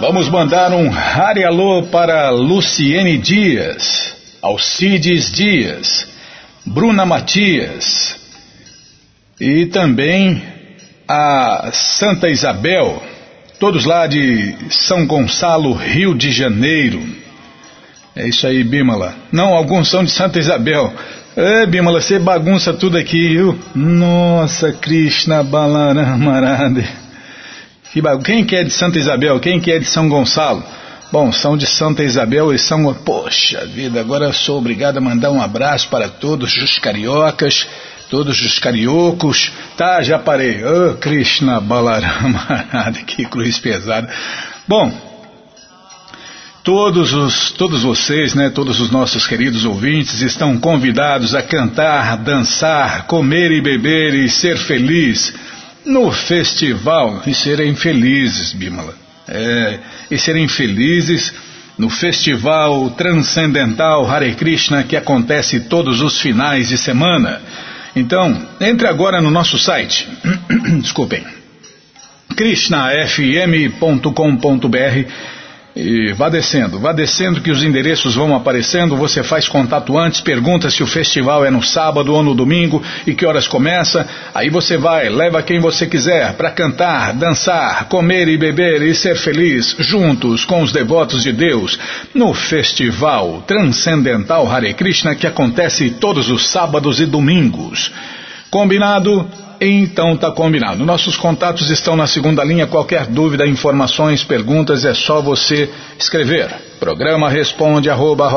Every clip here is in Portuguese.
Vamos mandar um Hare Alô para Luciene Dias, Alcides Dias, Bruna Matias e também a Santa Isabel, todos lá de São Gonçalo, Rio de Janeiro. É isso aí, Bímola. Não, alguns são de Santa Isabel. É, Bímola, você bagunça tudo aqui, viu? Nossa, Krishna Balaramarade. Quem que é de Santa Isabel? Quem que é de São Gonçalo? Bom, são de Santa Isabel e são. Poxa vida, agora sou obrigado a mandar um abraço para todos os cariocas, todos os cariocos. Tá, já parei. Oh, Krishna Balarama, que cruz pesada. Bom, todos os, todos vocês, né, todos os nossos queridos ouvintes estão convidados a cantar, dançar, comer e beber e ser feliz no festival e serem felizes, Bimala. É, e serem felizes no festival transcendental Hare Krishna que acontece todos os finais de semana. Então, entre agora no nosso site, desculpem, krishnafm.com.br e vá descendo, vá descendo que os endereços vão aparecendo, você faz contato antes, pergunta se o festival é no sábado ou no domingo e que horas começa. Aí você vai, leva quem você quiser para cantar, dançar, comer e beber e ser feliz juntos com os devotos de Deus no festival transcendental Hare Krishna que acontece todos os sábados e domingos. Combinado? Então tá combinado. Nossos contatos estão na segunda linha. Qualquer dúvida, informações, perguntas, é só você escrever. Programa responde arroba,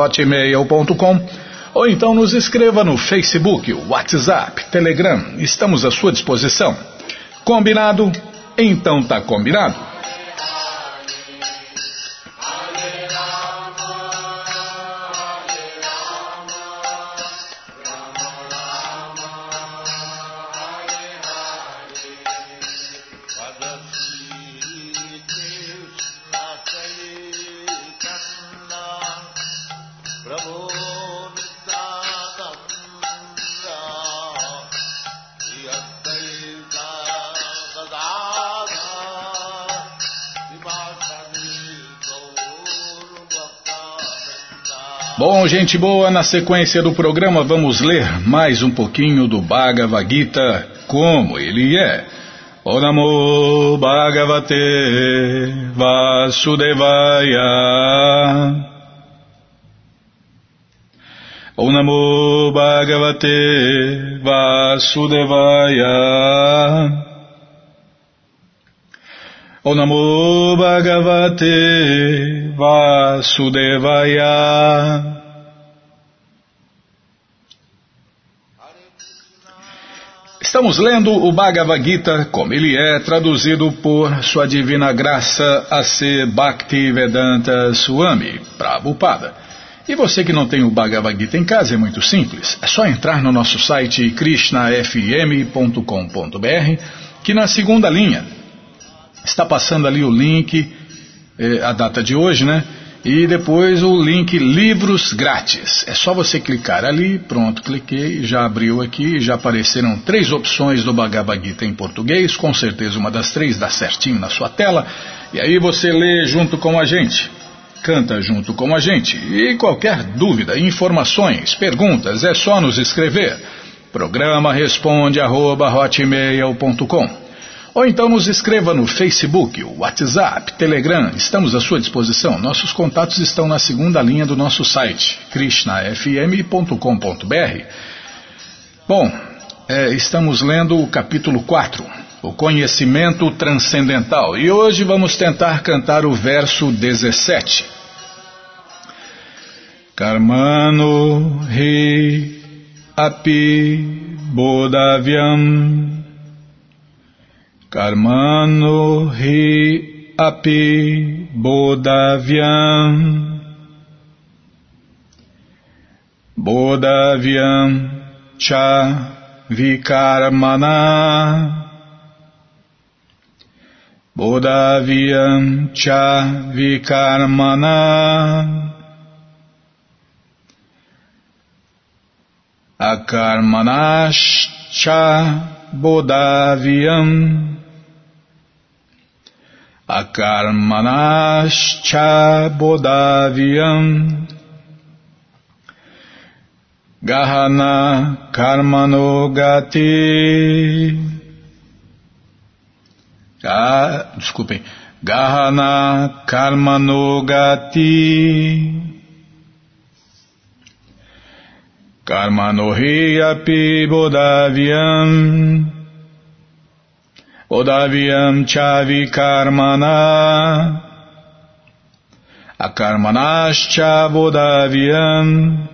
ou então nos escreva no Facebook, WhatsApp, Telegram. Estamos à sua disposição. Combinado? Então tá combinado. Gente boa, na sequência do programa vamos ler mais um pouquinho do Bhagavad Gita como ele é. O Namo Bhagavate Vasudevaya O Namo Bhagavate Vasudevaya O Namo Bhagavate Vasudevaya. Estamos lendo o Bhagavad Gita como ele é traduzido por Sua Divina Graça A.C. Bhaktivedanta Swami Prabhupada. E você que não tem o Bhagavad Gita em casa é muito simples. É só entrar no nosso site krishnafm.com.br que na segunda linha Está passando ali o link, eh, a data de hoje, né? E depois o link livros grátis. É só você clicar ali, pronto, cliquei, já abriu aqui, já apareceram três opções do Bhagavad Gita em português, com certeza uma das três dá certinho na sua tela, e aí você lê junto com a gente, canta junto com a gente. E qualquer dúvida, informações, perguntas, é só nos escrever. Programa responde arroba hotmail.com ou então nos escreva no Facebook, WhatsApp, Telegram, estamos à sua disposição. Nossos contatos estão na segunda linha do nosso site, krishnafm.com.br. Bom, é, estamos lendo o capítulo 4, o conhecimento transcendental, e hoje vamos tentar cantar o verso 17. Karmano hi api bodavyam Karmano hi api bodavyam bodavyam cha vikarmana. Bodavyam cha vikarmana. Akarmanascha bodavyam Akarmanascha Bodavyam Gahana Karmanogati ah, desculpem Gahana Karmanogati Karmanohi api bodavyam Bodavyam chavi karmana. Akarmanascha bodavyam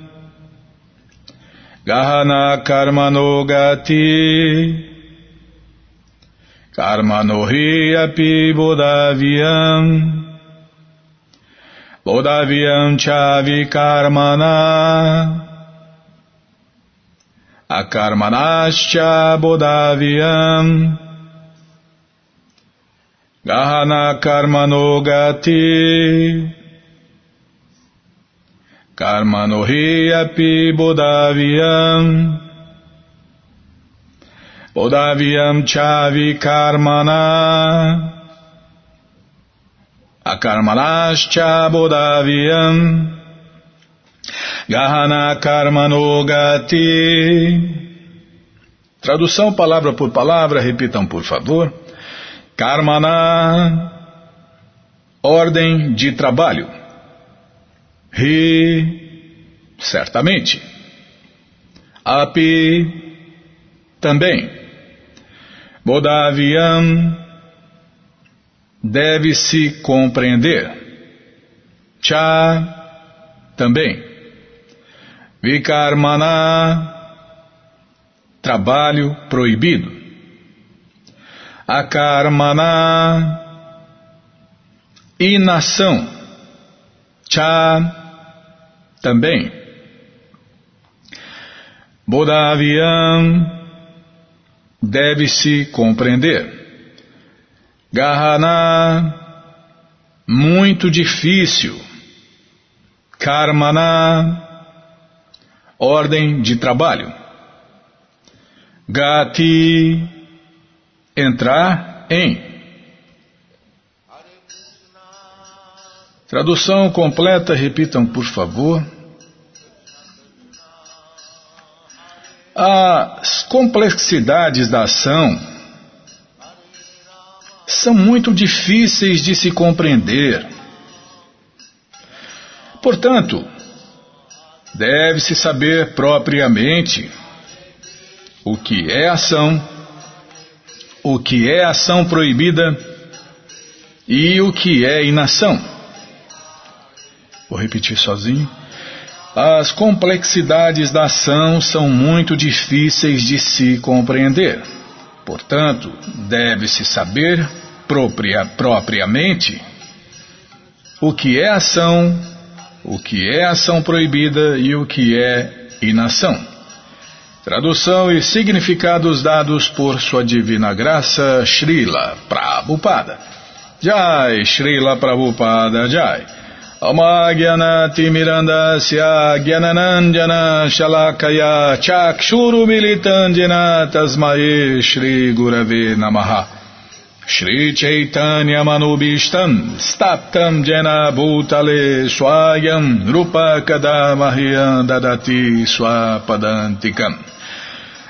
Gahana karmanogati Karmanohi api bodavyam Bodavyam chavi karmana. Akarmanascha Bodavyam Gahana Karmanogati Karmanohi Api Bodavyam Bodavyam Chavi Karmana Akarmanascha Bodavyam Gahana Karmanogati. Tradução palavra por palavra, repitam por favor. Karmana, ordem de trabalho. Ri, certamente. Api, também. Bodavyam, deve-se compreender. Cha, também. Vikarmana, trabalho proibido. Akarmana, inação. Cha, também. Bodavyam, deve-se compreender. Gahana, muito difícil. Karmana, ordem de trabalho. Gati, entrar em. Tradução completa, repitam por favor. As complexidades da ação são muito difíceis de se compreender. Portanto, deve-se saber propriamente o que é ação, o que é ação proibida e o que é inação. Vou repetir sozinho. As complexidades da ação são muito difíceis de se compreender. Portanto, deve-se saber propria, propriamente o que é ação, o que é ação proibida e o que é inação. Tradução e significados dados por Sua Divina Graça, Srila Prabhupada. Jai, Srila Prabhupada Jai. Amagyanati Mirandasya Gyananandjana Shalakaya Chakshuru Militandjana Tasmae Shri Gurave Namaha Shri Chaitanya Manubishtam Staptam Jena Bhutale Swayam Rupa Kadamahyam Dadati Swapadantikam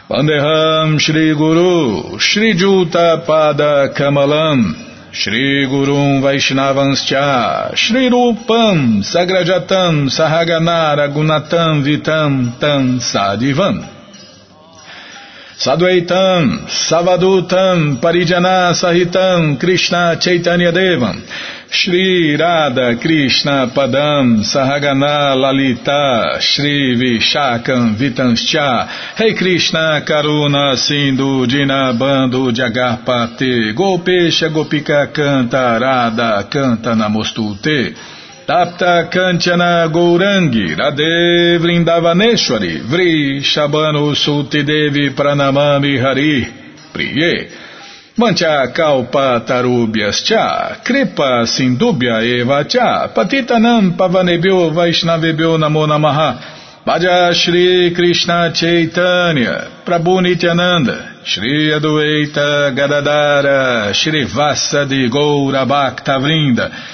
Vandeham Shri Guru Shri Juta Pada Kamalam Shri Gurum Vaishnavanscha Shri Rupam Sagrajatam Sahaganara Gunatam Vitam Tam Sadivam Sadvaitam, Savadutam, Parijana Sahitam, Krishna Chaitanya Devam, Shri Radha Krishna Padam, Sahagana Lalita, Shri Vishakam Vitanscha, Rei Krishna Karuna Sindhu Dinabando Jagarpate, Gopesha Gopika Canta, Radha Canta Namostute, Tapta Kanchana Gourangi Radhe Vrindavaneshwari Vri Shabano Devi Pranamami Hari Priye. Mancha Kalpa Tarubhyas Cha Kripa Sindubhya Eva Cha Patitanam Pavanebhyo Vaishnavebhyo Namo Namaha. Bhaja Shri Krishna Chaitanya Prabhu Nityananda Shri Adueita Gadadara Shrivasa de Goura Bhakta Vrinda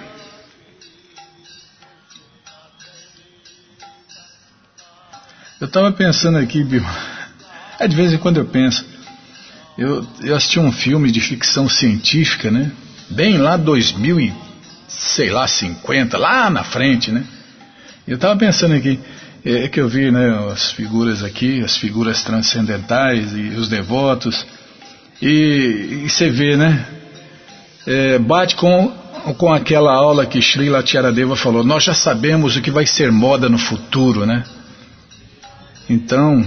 Eu estava pensando aqui, é de vez em quando eu penso, eu, eu assisti um filme de ficção científica, né? Bem lá 2000 e, sei lá, 50, lá na frente, né? Eu estava pensando aqui, é, é que eu vi né, as figuras aqui, as figuras transcendentais e os devotos, e, e você vê, né? É, bate com, com aquela aula que Srila Tiaradeva falou, nós já sabemos o que vai ser moda no futuro, né? Então,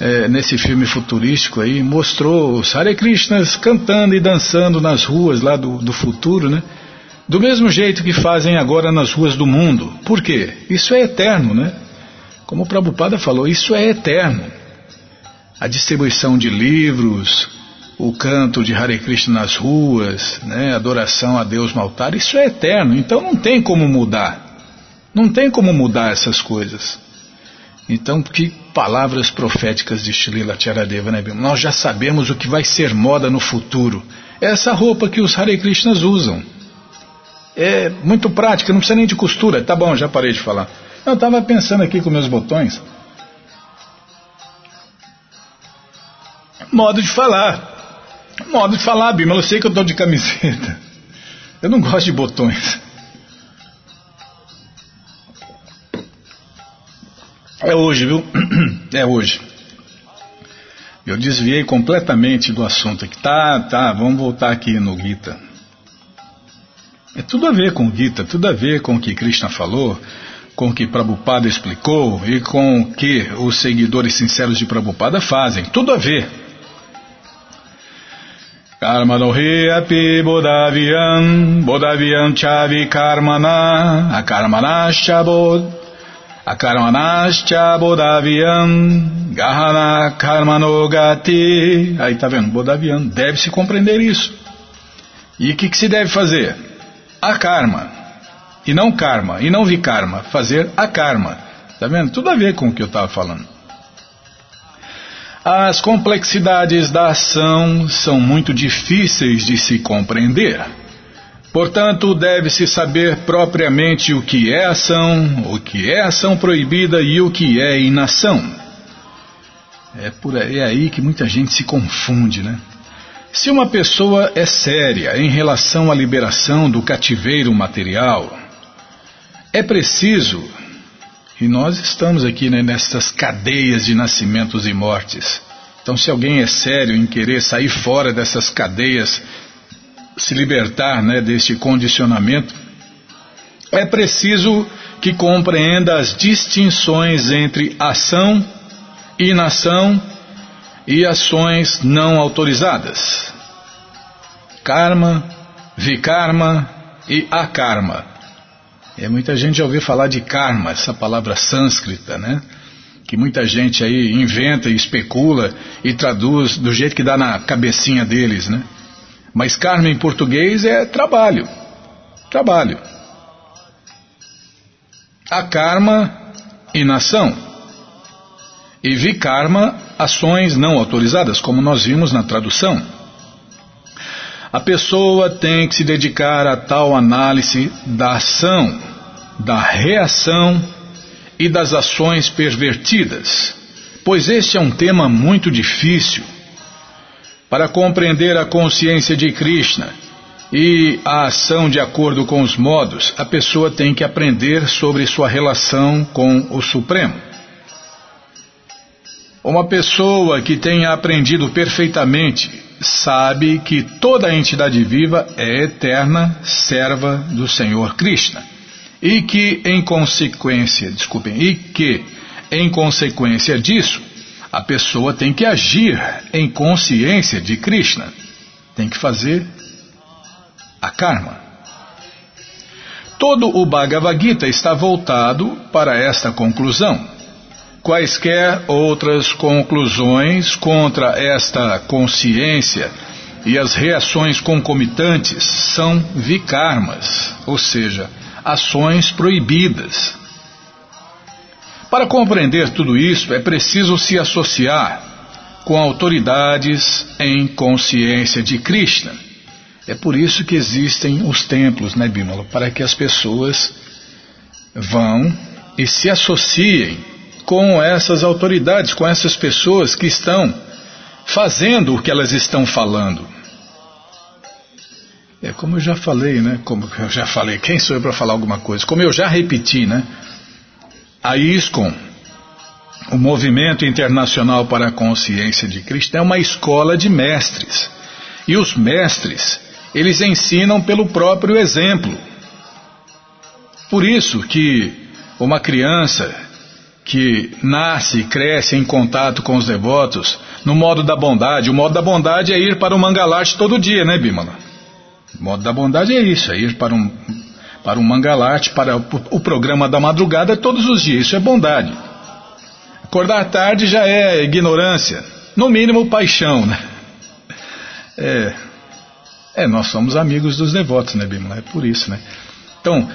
é, nesse filme futurístico aí, mostrou os Hare Krishnas cantando e dançando nas ruas lá do, do futuro, né? Do mesmo jeito que fazem agora nas ruas do mundo. Por quê? Isso é eterno, né? Como o Prabhupada falou, isso é eterno. A distribuição de livros, o canto de Hare Krishna nas ruas, né, adoração a Deus no altar, isso é eterno. Então não tem como mudar. Não tem como mudar essas coisas. Então, que palavras proféticas de Srila Charadeva, né, Bima? Nós já sabemos o que vai ser moda no futuro. É essa roupa que os Hare Krishnas usam. É muito prática, não precisa nem de costura. Tá bom, já parei de falar. Eu estava pensando aqui com meus botões. Modo de falar. Modo de falar, Bima. Eu sei que eu estou de camiseta. Eu não gosto de botões. É hoje, viu? É hoje. Eu desviei completamente do assunto aqui. Tá, tá, vamos voltar aqui no Gita. É tudo a ver com o Gita, tudo a ver com o que Krishna falou com o que Prabhupada explicou e com o que os seguidores sinceros de Prabhupada fazem. Tudo a ver. Karma no api bodaviam, bodaviam chavi karmana, akarmanascha bod, akarmanascha bodaviam, gahana karmanogati. Aí tá vendo, bodaviam, deve se compreender isso. E o que, que se deve fazer? A karma e não karma, e não vi karma, fazer a karma. Tá vendo? Tudo a ver com o que eu estava falando. As complexidades da ação são muito difíceis de se compreender. Portanto, deve-se saber propriamente o que é ação, o que é ação proibida e o que é inação. É por aí, é aí que muita gente se confunde, né? Se uma pessoa é séria em relação à liberação do cativeiro material, é preciso, e nós estamos aqui né, nessas cadeias de nascimentos e mortes. Então, se alguém é sério em querer sair fora dessas cadeias, se libertar né, deste condicionamento, é preciso que compreenda as distinções entre ação, inação e ações não autorizadas. Karma, vikarma e akarma. É, muita gente já ouviu falar de karma, essa palavra sânscrita, né? Que muita gente aí inventa e especula e traduz do jeito que dá na cabecinha deles, né? Mas karma em português é trabalho. Trabalho. A karma, inação. E vikarma, ações não autorizadas, como nós vimos na tradução. A pessoa tem que se dedicar a tal análise da ação, da reação e das ações pervertidas, pois este é um tema muito difícil. Para compreender a consciência de Krishna e a ação de acordo com os modos, a pessoa tem que aprender sobre sua relação com o Supremo. Uma pessoa que tenha aprendido perfeitamente sabe que toda entidade viva é eterna, serva do Senhor Krishna. E que, em consequência, desculpem, e que, em consequência disso, a pessoa tem que agir em consciência de Krishna. Tem que fazer a karma. Todo o Bhagavad Gita está voltado para esta conclusão. Quaisquer outras conclusões contra esta consciência e as reações concomitantes são vikarmas, ou seja, ações proibidas. Para compreender tudo isso, é preciso se associar com autoridades em consciência de Krishna. É por isso que existem os templos, né, Bímola? Para que as pessoas vão e se associem com essas autoridades, com essas pessoas que estão fazendo o que elas estão falando. É como eu já falei, né? Como eu já falei, quem sou eu para falar alguma coisa? Como eu já repeti, né? A ISCOM, o Movimento Internacional para a Consciência de Cristo, é uma escola de mestres. E os mestres, eles ensinam pelo próprio exemplo. Por isso que uma criança que nasce e cresce em contato com os devotos, no modo da bondade, o modo da bondade é ir para o Mangalate todo dia, né, Bimala? O modo da bondade é isso, é ir para um para o Mangalate, para o programa da madrugada todos os dias. Isso é bondade. Acordar tarde já é ignorância, no mínimo paixão, né? É, é nós somos amigos dos devotos, né, Bimala? É por isso, né? Então,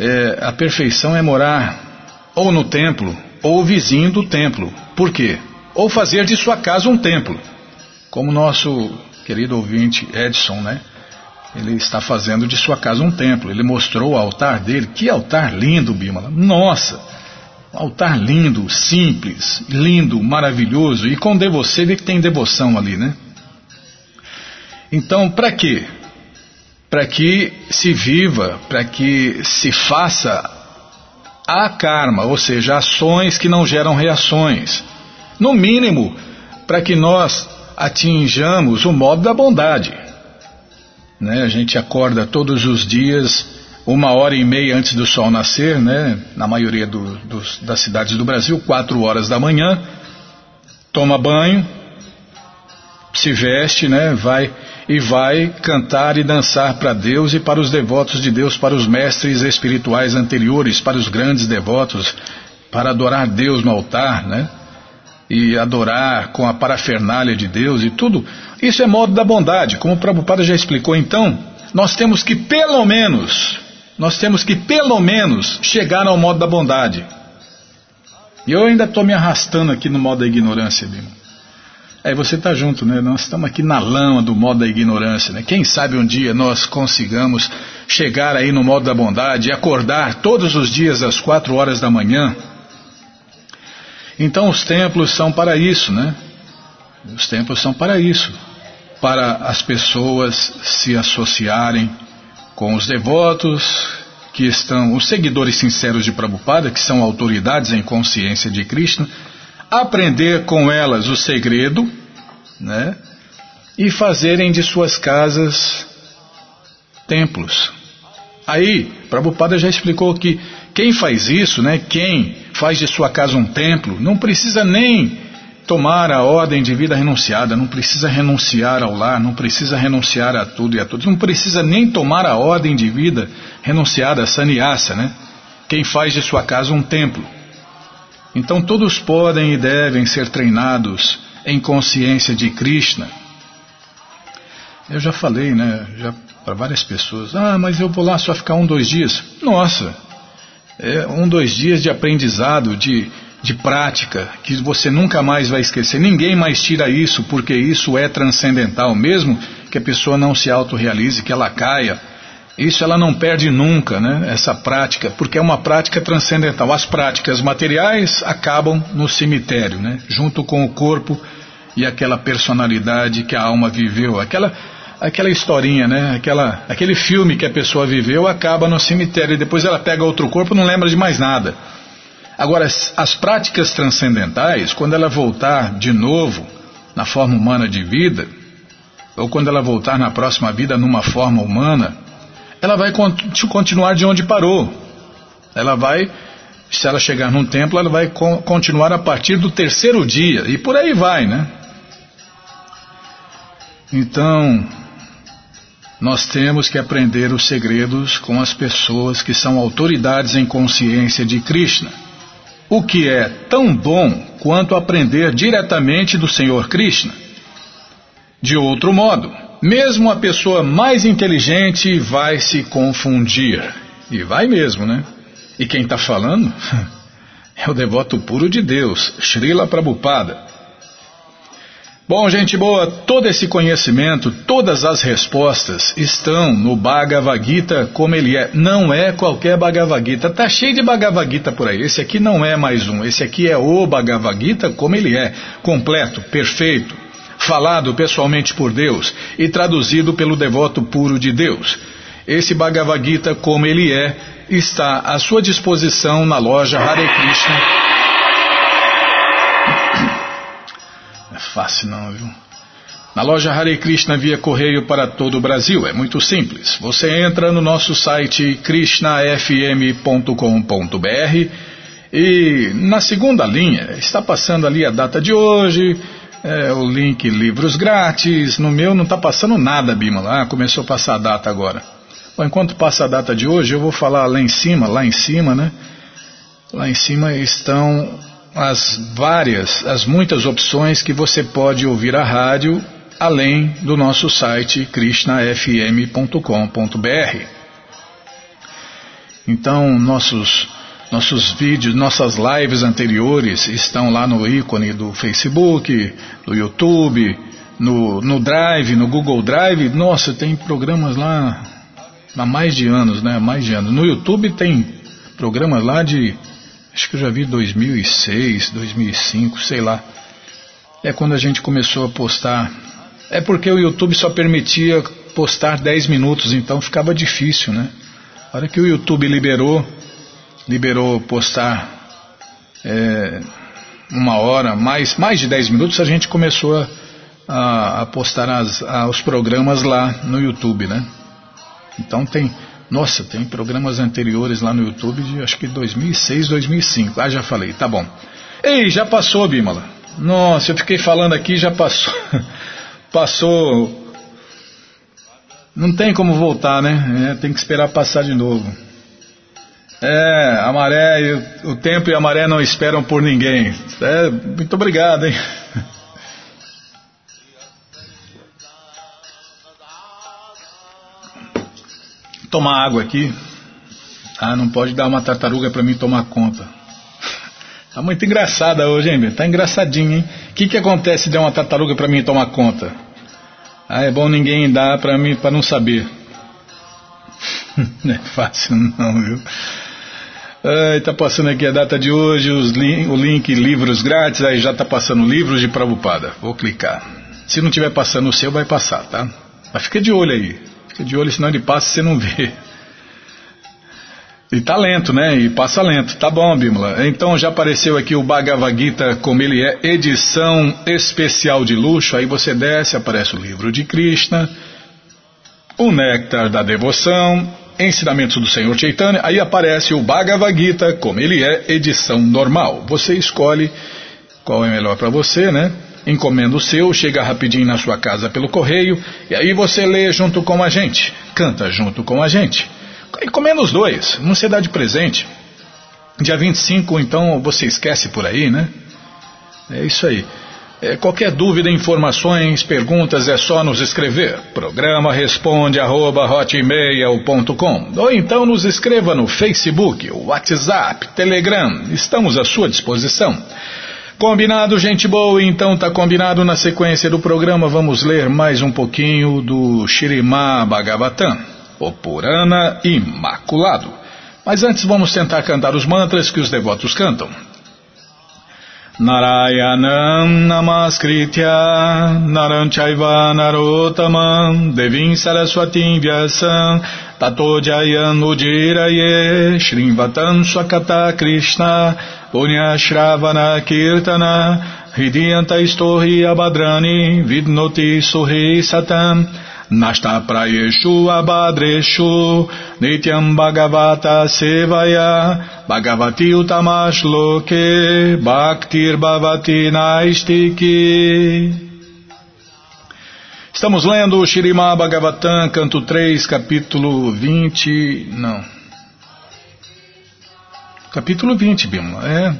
é, a perfeição é morar ou no templo ou vizinho do templo. Por quê? Ou fazer de sua casa um templo, como nosso querido ouvinte Edson, né? Ele está fazendo de sua casa um templo. Ele mostrou o altar dele. Que altar lindo, Bimala. Nossa! Altar lindo, simples, lindo, maravilhoso. E com devoção, que tem devoção ali, né? Então, para quê? Para que se viva, para que se faça a karma, ou seja, ações que não geram reações. No mínimo, para que nós atinjamos o modo da bondade. Né? A gente acorda todos os dias, uma hora e meia antes do sol nascer, né? na maioria do, dos, das cidades do Brasil, quatro horas da manhã, toma banho, se veste, né? vai e vai cantar e dançar para Deus e para os devotos de Deus, para os mestres espirituais anteriores, para os grandes devotos, para adorar Deus no altar, né? E adorar com a parafernália de Deus e tudo, isso é modo da bondade, como o Prabhupada já explicou. Então, nós temos que pelo menos, nós temos que pelo menos chegar ao modo da bondade. E eu ainda estou me arrastando aqui no modo da ignorância, Bima. Aí você está junto, né? Nós estamos aqui na lama do modo da ignorância, né? Quem sabe um dia nós consigamos chegar aí no modo da bondade e acordar todos os dias às quatro horas da manhã então os templos são para isso, né? Os templos são para isso, para as pessoas se associarem com os devotos que estão, os seguidores sinceros de Prabhupada, que são autoridades em consciência de Krishna, aprender com elas o segredo, né? E fazerem de suas casas templos. Aí, Prabhupada já explicou que quem faz isso, né, quem faz de sua casa um templo, não precisa nem tomar a ordem de vida renunciada, não precisa renunciar ao lar, não precisa renunciar a tudo e a todos, não precisa nem tomar a ordem de vida renunciada, a né? Quem faz de sua casa um templo. Então todos podem e devem ser treinados em consciência de Krishna. Eu já falei, né, já para várias pessoas, ah, mas eu vou lá só ficar um, dois dias. Nossa, é um, dois dias de aprendizado, de, de prática, que você nunca mais vai esquecer. Ninguém mais tira isso, porque isso é transcendental, mesmo que a pessoa não se autorrealize, que ela caia. Isso ela não perde nunca, né? Essa prática, porque é uma prática transcendental. As práticas materiais acabam no cemitério, né? Junto com o corpo e aquela personalidade que a alma viveu, aquela aquela historinha, né? Aquela, aquele filme que a pessoa viveu acaba no cemitério e depois ela pega outro corpo e não lembra de mais nada. Agora, as, as práticas transcendentais, quando ela voltar de novo na forma humana de vida, ou quando ela voltar na próxima vida numa forma humana, ela vai continuar de onde parou. Ela vai Se ela chegar num templo, ela vai continuar a partir do terceiro dia, e por aí vai, né? Então, nós temos que aprender os segredos com as pessoas que são autoridades em consciência de Krishna. O que é tão bom quanto aprender diretamente do Senhor Krishna. De outro modo, mesmo a pessoa mais inteligente vai se confundir. E vai mesmo, né? E quem está falando é o devoto puro de Deus, Srila Prabhupada. Bom, gente boa, todo esse conhecimento, todas as respostas estão no Bhagavad Gita como ele é. Não é qualquer Bhagavad Gita. Tá cheio de Bhagavad Gita por aí. Esse aqui não é mais um. Esse aqui é o Bhagavad Gita como ele é. Completo, perfeito, falado pessoalmente por Deus e traduzido pelo devoto puro de Deus. Esse Bhagavad Gita como ele é está à sua disposição na loja Hare Krishna é fácil não, viu? Na loja Hare Krishna via correio para todo o Brasil. É muito simples. Você entra no nosso site krishnafm.com.br e na segunda linha está passando ali a data de hoje, é, o link livros grátis. No meu não está passando nada, Bima. Ah, começou a passar a data agora. Bom, enquanto passa a data de hoje, eu vou falar lá em cima, lá em cima, né? Lá em cima estão as várias, as muitas opções que você pode ouvir a rádio, além do nosso site krishnafm.com.br. Então, nossos, nossos vídeos, nossas lives anteriores estão lá no ícone do Facebook, do YouTube, no, no Drive, no Google Drive. Nossa, tem programas lá há mais de anos, né? Mais de anos. No YouTube tem programas lá de acho que eu já vi 2006, 2005, sei lá. É quando a gente começou a postar. É porque o YouTube só permitia postar 10 minutos, então ficava difícil, né? A hora que o YouTube liberou, liberou postar é, uma hora, mais, mais de 10 minutos, a gente começou a, a, a postar as, a, os programas lá no YouTube, né? Então tem nossa, tem programas anteriores lá no YouTube de acho que 2006, 2005. Ah, já falei, tá bom. Ei, já passou, Bímola. Nossa, eu fiquei falando aqui, já passou. passou. Não tem como voltar, né? É, tem que esperar passar de novo. É, a maré, o tempo e a maré não esperam por ninguém. É, muito obrigado, hein? tomar água aqui. Ah, não pode dar uma tartaruga para mim tomar conta. Tá muito engraçada hoje, hein, Tá engraçadinho, hein? O que que acontece se der uma tartaruga para mim tomar conta? Ah, é bom ninguém dar para mim para não saber. não é fácil não, viu? Ai, tá passando aqui a data de hoje, li o link livros grátis, aí já tá passando livros de Prabhupada. Vou clicar. Se não tiver passando o seu, vai passar, tá? Mas fica de olho aí. Fica de olho, senão ele passa e você não vê. E tá lento, né? E passa lento. Tá bom, Bimla. Então já apareceu aqui o Bhagavad Gita como ele é, edição especial de luxo. Aí você desce, aparece o livro de Krishna, o Néctar da Devoção, Ensinamentos do Senhor Chaitanya. Aí aparece o Bhagavad Gita como ele é, edição normal. Você escolhe qual é melhor para você, né? Encomenda o seu, chega rapidinho na sua casa pelo correio, e aí você lê junto com a gente, canta junto com a gente. Encomenda os dois, não se dá de presente. Dia 25, então, você esquece por aí, né? É isso aí. É, qualquer dúvida, informações, perguntas, é só nos escrever. Programa responde arroba, ou então nos escreva no Facebook, WhatsApp, Telegram. Estamos à sua disposição. Combinado, gente boa? Então tá combinado na sequência do programa. Vamos ler mais um pouquinho do Shirimá Bhagavatam, o Purana Imaculado. Mas antes vamos tentar cantar os mantras que os devotos cantam. Narayanam Namaskritya Naranchaiva Narotamam Devim Saraswatim Vyasam Tato Jayan Udiraye Swakata Krishna Punya Shravana Kirtana Hridiyanta Istorhi Abadrani Vidnoti Suhi Satam Nashta prayeshu abhadreshu nityam bhagavata sevaya bhagavati utamash loke bhaktir bhavati naistiki Estamos lendo o Shirimá Bhagavatam, canto 3, capítulo 20. Não. Capítulo 20, Bima. É.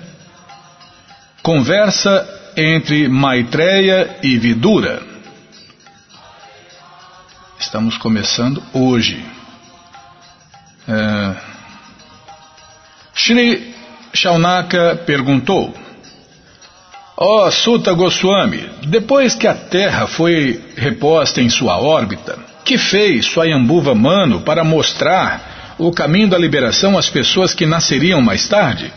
Conversa entre Maitreya e Vidura. Estamos começando hoje. É. Shri Shaunaka perguntou. Ó oh, Sutta Goswami, depois que a Terra foi reposta em sua órbita, que fez Swayambhuva Mano para mostrar o caminho da liberação às pessoas que nasceriam mais tarde?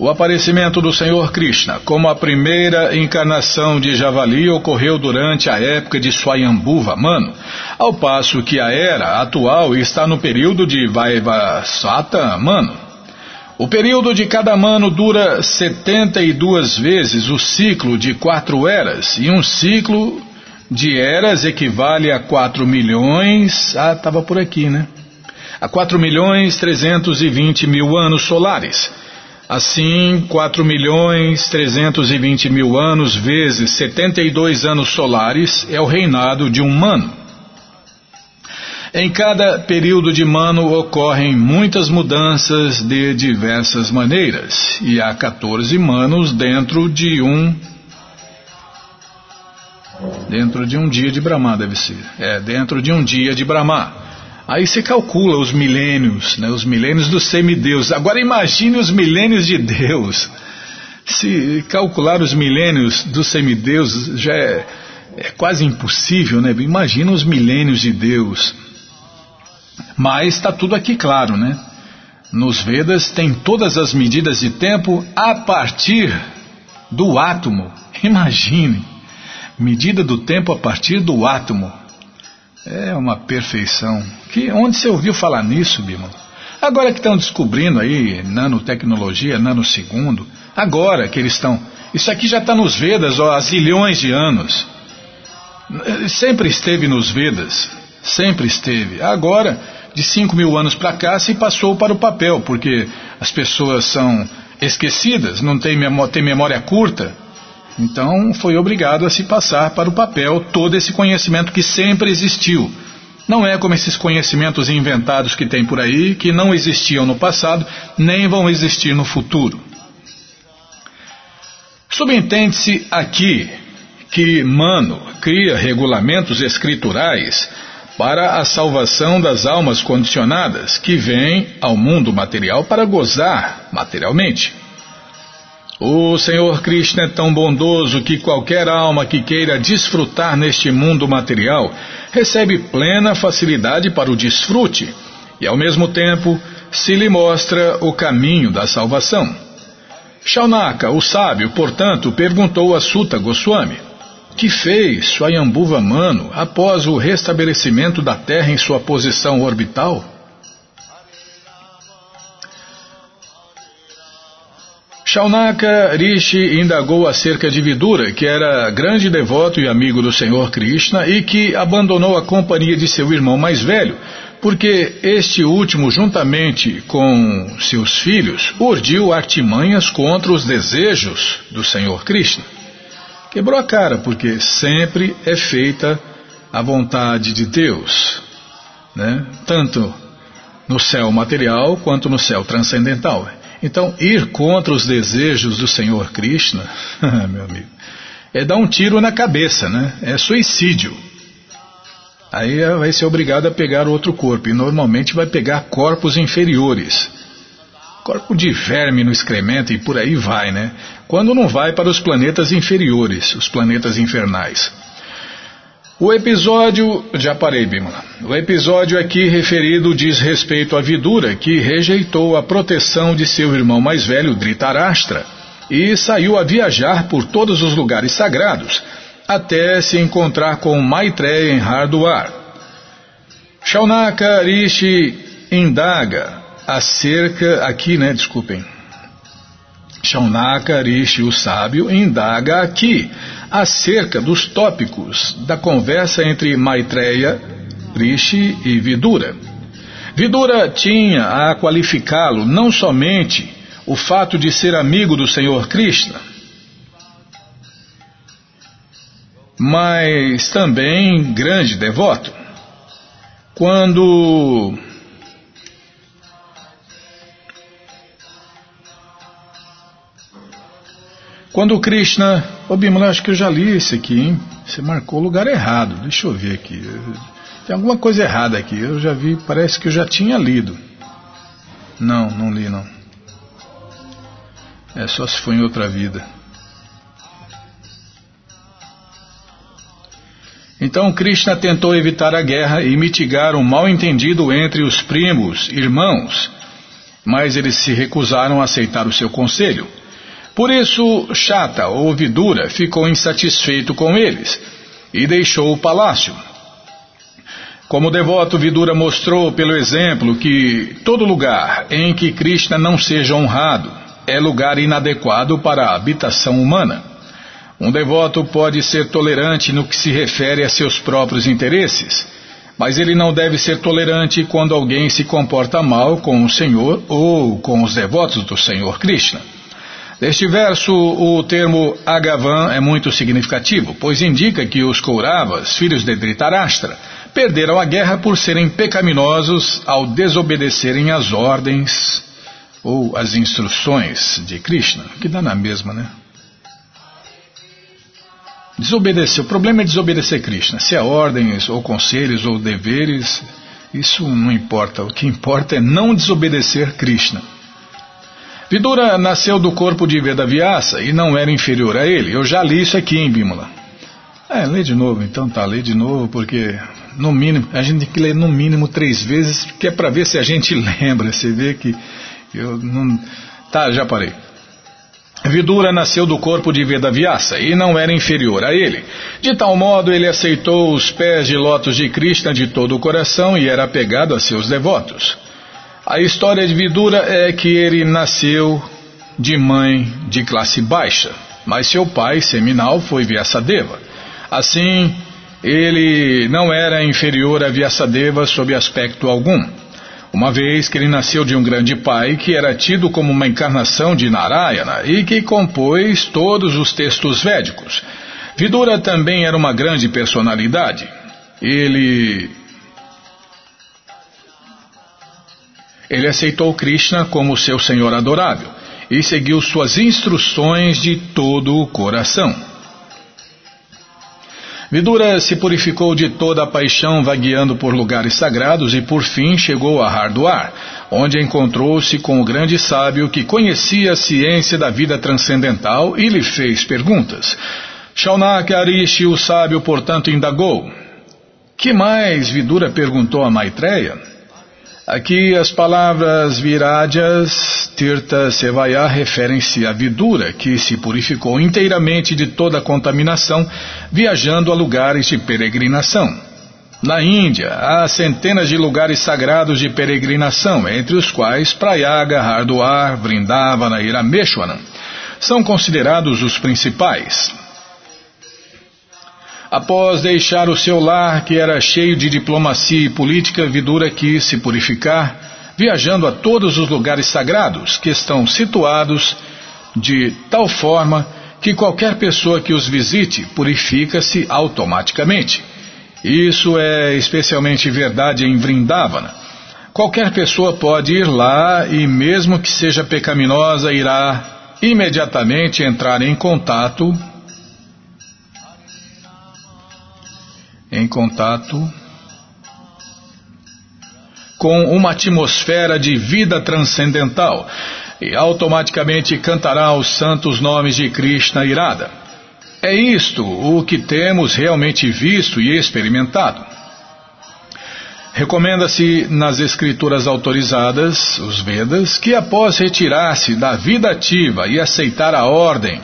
O aparecimento do Senhor Krishna como a primeira encarnação de Javali ocorreu durante a época de Swayambhuva Mano, ao passo que a era atual está no período de Vaivasvata Mano. O período de cada mano dura 72 vezes o ciclo de quatro eras, e um ciclo de eras equivale a 4 milhões. Ah, estava por aqui, né? A 4 milhões 320 mil anos solares. Assim, 4 milhões 320 mil anos vezes 72 anos solares é o reinado de um mano. Em cada período de Mano ocorrem muitas mudanças de diversas maneiras, e há 14 Manos dentro de um dentro de um dia de Brahma deve ser, é dentro de um dia de Brahma. Aí se calcula os milênios, né, os milênios dos semideus. Agora imagine os milênios de Deus. Se calcular os milênios dos semideus já é, é quase impossível, né? Imagina os milênios de Deus. Mas está tudo aqui claro, né? Nos Vedas tem todas as medidas de tempo a partir do átomo. Imagine, medida do tempo a partir do átomo. É uma perfeição. Que, onde você ouviu falar nisso, Bima? Agora que estão descobrindo aí nanotecnologia, nanosegundo, agora que eles estão. Isso aqui já está nos Vedas ó, há zilhões de anos. Sempre esteve nos Vedas. Sempre esteve. Agora, de 5 mil anos para cá, se passou para o papel, porque as pessoas são esquecidas, não memória, têm memória curta. Então, foi obrigado a se passar para o papel todo esse conhecimento que sempre existiu. Não é como esses conhecimentos inventados que tem por aí, que não existiam no passado, nem vão existir no futuro. Subentende-se aqui que Mano cria regulamentos escriturais para a salvação das almas condicionadas que vêm ao mundo material para gozar materialmente. O Senhor Krishna é tão bondoso que qualquer alma que queira desfrutar neste mundo material recebe plena facilidade para o desfrute e, ao mesmo tempo, se lhe mostra o caminho da salvação. Shaunaka, o sábio, portanto, perguntou a Sutta Goswami que fez Swayambhuva Mano após o restabelecimento da Terra em sua posição orbital? Shaunaka Rishi indagou acerca de Vidura, que era grande devoto e amigo do Senhor Krishna e que abandonou a companhia de seu irmão mais velho, porque este último, juntamente com seus filhos, urdiu artimanhas contra os desejos do Senhor Krishna. Quebrou a cara, porque sempre é feita a vontade de Deus, né? tanto no céu material quanto no céu transcendental. Então, ir contra os desejos do Senhor Krishna, meu amigo, é dar um tiro na cabeça, né? É suicídio. Aí vai ser obrigado a pegar outro corpo, e normalmente vai pegar corpos inferiores corpo de verme no excremento e por aí vai, né? Quando não vai para os planetas inferiores, os planetas infernais. O episódio, já parei, Bimala. O episódio aqui referido diz respeito a Vidura, que rejeitou a proteção de seu irmão mais velho, Dhritarashtra, e saiu a viajar por todos os lugares sagrados, até se encontrar com Maitreya em Hardwar. Shaunaka Rishi indaga acerca, aqui, né, desculpem, Shaunaka Rishi, o sábio, indaga aqui acerca dos tópicos da conversa entre Maitreya, Rishi e Vidura. Vidura tinha a qualificá-lo não somente o fato de ser amigo do Senhor Krishna, mas também grande devoto. Quando Quando Krishna. Ô Bimala, acho que eu já li esse aqui, hein? Você marcou o lugar errado. Deixa eu ver aqui. Tem alguma coisa errada aqui. Eu já vi, parece que eu já tinha lido. Não, não li não. É só se foi em outra vida. Então Krishna tentou evitar a guerra e mitigar um mal-entendido entre os primos, irmãos, mas eles se recusaram a aceitar o seu conselho. Por isso, Chata, ou Vidura, ficou insatisfeito com eles e deixou o palácio. Como devoto, Vidura mostrou pelo exemplo que todo lugar em que Krishna não seja honrado é lugar inadequado para a habitação humana. Um devoto pode ser tolerante no que se refere a seus próprios interesses, mas ele não deve ser tolerante quando alguém se comporta mal com o Senhor ou com os devotos do Senhor Krishna. Neste verso, o termo Agavan é muito significativo, pois indica que os Kauravas, filhos de Dhritarashtra, perderam a guerra por serem pecaminosos ao desobedecerem às ordens ou às instruções de Krishna, que dá na mesma, né? Desobedecer, o problema é desobedecer Krishna. Se é ordens, ou conselhos, ou deveres, isso não importa. O que importa é não desobedecer Krishna. Vidura nasceu do corpo de Vedavyasa e não era inferior a ele. Eu já li isso aqui em Bímola. É, lê de novo, então tá, lê de novo, porque no mínimo, a gente tem que ler no mínimo três vezes, que é para ver se a gente lembra. Você vê que eu não. Tá, já parei. Vidura nasceu do corpo de Vedavyasa e não era inferior a ele. De tal modo, ele aceitou os pés de lótus de Krishna de todo o coração e era apegado a seus devotos. A história de Vidura é que ele nasceu de mãe de classe baixa, mas seu pai seminal foi Vyasadeva. Assim, ele não era inferior a Vyasadeva sob aspecto algum. Uma vez que ele nasceu de um grande pai que era tido como uma encarnação de Narayana e que compôs todos os textos védicos. Vidura também era uma grande personalidade. Ele Ele aceitou Krishna como seu Senhor adorável e seguiu suas instruções de todo o coração. Vidura se purificou de toda a paixão vagueando por lugares sagrados e por fim chegou a Hardwar, onde encontrou-se com o grande sábio que conhecia a ciência da vida transcendental e lhe fez perguntas. Shaunaka Arishi, o sábio, portanto, indagou. Que mais? Vidura perguntou a Maitreya. Aqui as palavras virajas, tirta, sevaya referem-se à vidura que se purificou inteiramente de toda contaminação viajando a lugares de peregrinação. Na Índia, há centenas de lugares sagrados de peregrinação, entre os quais Prayaga, Hardwar, Vrindavana e Rameshwaram são considerados os principais. Após deixar o seu lar, que era cheio de diplomacia e política, Vidura quis se purificar, viajando a todos os lugares sagrados que estão situados de tal forma que qualquer pessoa que os visite purifica-se automaticamente. Isso é especialmente verdade em Vrindavana. Qualquer pessoa pode ir lá e, mesmo que seja pecaminosa, irá imediatamente entrar em contato em contato com uma atmosfera de vida transcendental e automaticamente cantará os santos nomes de Krishna irada. É isto o que temos realmente visto e experimentado. Recomenda-se nas escrituras autorizadas, os Vedas, que após retirar-se da vida ativa e aceitar a ordem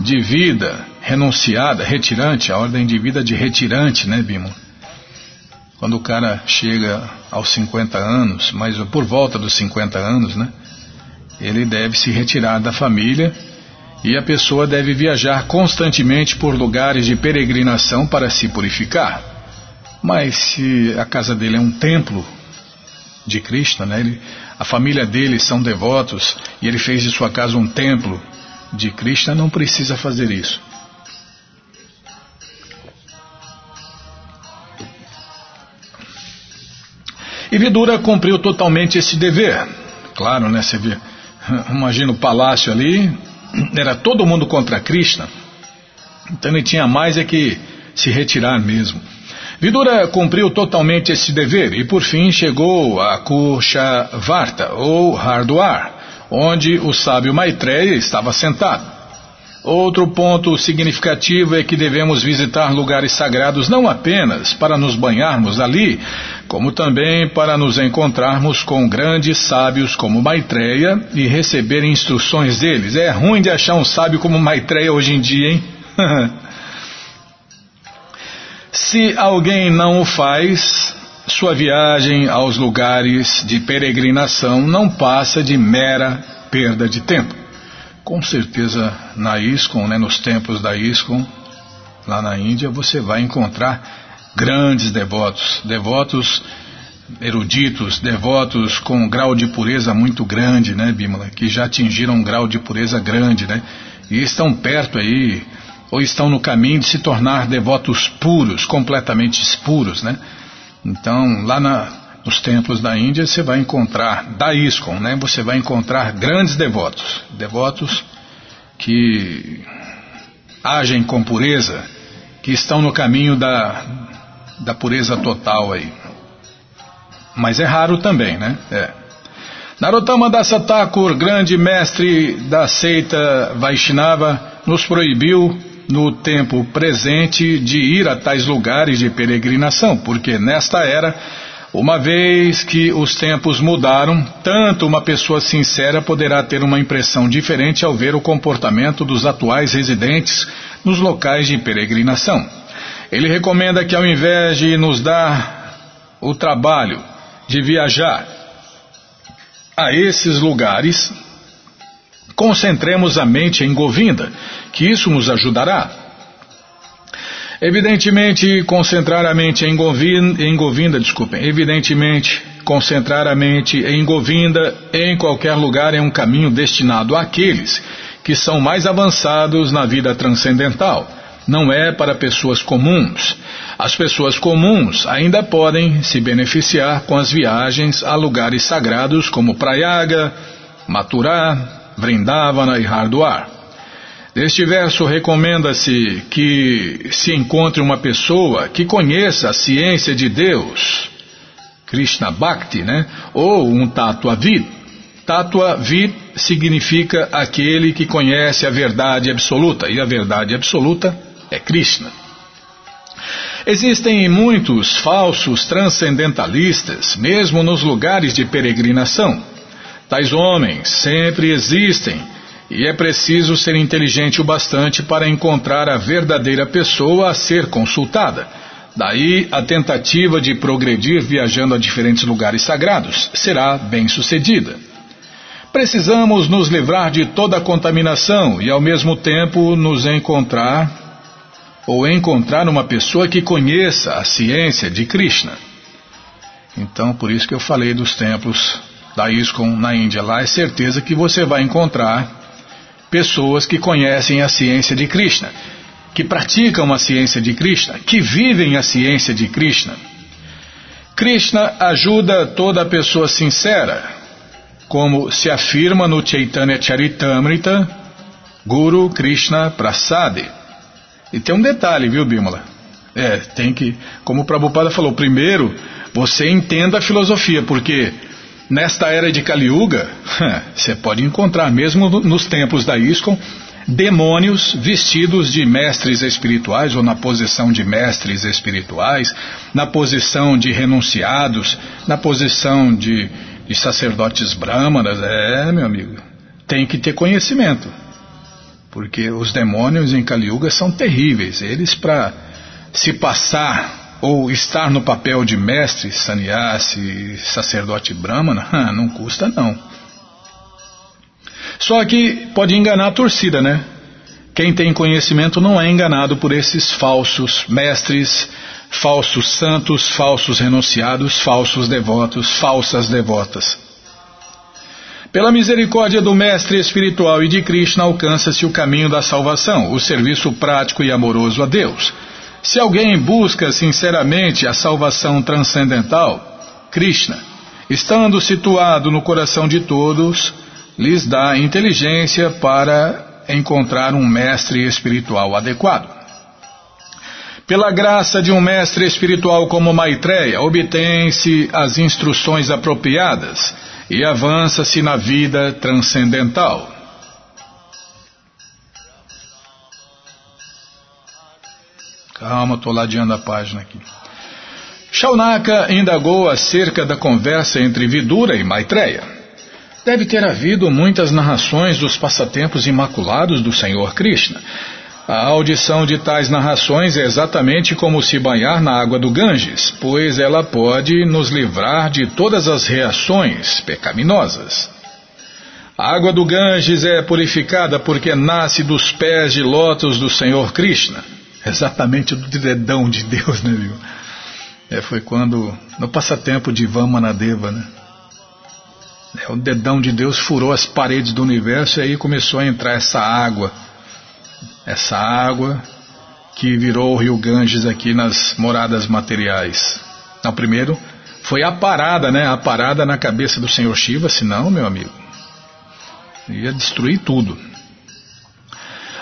de vida renunciada, retirante, a ordem de vida de retirante, né, Bimo? Quando o cara chega aos 50 anos, mas por volta dos 50 anos, né? ele deve se retirar da família e a pessoa deve viajar constantemente por lugares de peregrinação para se purificar. Mas se a casa dele é um templo de Krishna, né? Ele, a família dele são devotos e ele fez de sua casa um templo de Krishna, não precisa fazer isso. E Vidura cumpriu totalmente esse dever. Claro, né? Você vê, imagina o palácio ali, era todo mundo contra Krishna. Então ele tinha mais é que se retirar mesmo. Vidura cumpriu totalmente esse dever e por fim chegou a Kushavarta, ou Hardwar, onde o sábio Maitreya estava sentado. Outro ponto significativo é que devemos visitar lugares sagrados não apenas para nos banharmos ali, como também para nos encontrarmos com grandes sábios como Maitreya e receber instruções deles. É ruim de achar um sábio como Maitreya hoje em dia, hein? Se alguém não o faz, sua viagem aos lugares de peregrinação não passa de mera perda de tempo. Com certeza na ISKCON, né, nos templos da ISKCON, lá na Índia, você vai encontrar grandes devotos, devotos eruditos, devotos com um grau de pureza muito grande, né, Bimala, que já atingiram um grau de pureza grande, né, e estão perto aí, ou estão no caminho de se tornar devotos puros, completamente puros, né. Então, lá na, nos templos da Índia você vai encontrar, da ISKCON, né, você vai encontrar grandes devotos, devotos que agem com pureza, que estão no caminho da, da pureza total aí. Mas é raro também, né? É. Narottama Dasa Thakur, grande mestre da seita Vaishnava, nos proibiu no tempo presente de ir a tais lugares de peregrinação, porque nesta era uma vez que os tempos mudaram, tanto uma pessoa sincera poderá ter uma impressão diferente ao ver o comportamento dos atuais residentes nos locais de peregrinação. Ele recomenda que, ao invés de nos dar o trabalho de viajar a esses lugares, concentremos a mente em Govinda, que isso nos ajudará. Evidentemente, concentrar a mente em Govinda, em Govinda, desculpem, evidentemente, concentrar a mente em Govinda em qualquer lugar é um caminho destinado àqueles que são mais avançados na vida transcendental. Não é para pessoas comuns. As pessoas comuns ainda podem se beneficiar com as viagens a lugares sagrados como Prayaga, Mathura, Vrindavana e Hardwar. Neste verso recomenda-se que se encontre uma pessoa que conheça a ciência de Deus, Krishna Bhakti, né? Ou um Tatua Vid. Tatua Vid significa aquele que conhece a verdade absoluta, e a verdade absoluta é Krishna. Existem muitos falsos transcendentalistas, mesmo nos lugares de peregrinação. Tais homens sempre existem e é preciso ser inteligente o bastante para encontrar a verdadeira pessoa a ser consultada. Daí a tentativa de progredir viajando a diferentes lugares sagrados será bem sucedida. Precisamos nos livrar de toda a contaminação e ao mesmo tempo nos encontrar ou encontrar uma pessoa que conheça a ciência de Krishna. Então, por isso que eu falei dos templos da ISKCON na Índia. Lá é certeza que você vai encontrar pessoas que conhecem a ciência de Krishna, que praticam a ciência de Krishna, que vivem a ciência de Krishna. Krishna ajuda toda pessoa sincera, como se afirma no Chaitanya Charitamrita, Guru Krishna Prasade. E tem um detalhe, viu, Bimala? É, tem que, como o Prabhupada falou, primeiro você entenda a filosofia, porque Nesta era de Kali Yuga, você pode encontrar, mesmo nos tempos da ISKCON, demônios vestidos de mestres espirituais ou na posição de mestres espirituais, na posição de renunciados, na posição de, de sacerdotes brahmanas. É, meu amigo, tem que ter conhecimento. Porque os demônios em Kali Yuga são terríveis. Eles, para se passar ou estar no papel de mestre, sannyasi, sacerdote brahmana, não custa não. Só que pode enganar a torcida, né? Quem tem conhecimento não é enganado por esses falsos mestres, falsos santos, falsos renunciados, falsos devotos, falsas devotas. Pela misericórdia do Mestre Espiritual e de Krishna alcança-se o caminho da salvação, o serviço prático e amoroso a Deus. Se alguém busca sinceramente a salvação transcendental, Krishna, estando situado no coração de todos, lhes dá inteligência para encontrar um mestre espiritual adequado. Pela graça de um mestre espiritual como Maitreya, obtém-se as instruções apropriadas e avança-se na vida transcendental. Calma, estou ladeando a página aqui. Shaunaka indagou acerca da conversa entre Vidura e Maitreya. Deve ter havido muitas narrações dos passatempos imaculados do Senhor Krishna. A audição de tais narrações é exatamente como se banhar na água do Ganges, pois ela pode nos livrar de todas as reações pecaminosas. A água do Ganges é purificada porque nasce dos pés de lótus do Senhor Krishna. Exatamente do dedão de Deus, né, viu? É, foi quando, no passatempo de Vamanadeva, né? É, o dedão de Deus furou as paredes do universo e aí começou a entrar essa água essa água que virou o rio Ganges aqui nas moradas materiais. Então, primeiro foi a parada, né? A parada na cabeça do Senhor Shiva, senão, meu amigo, ia destruir tudo.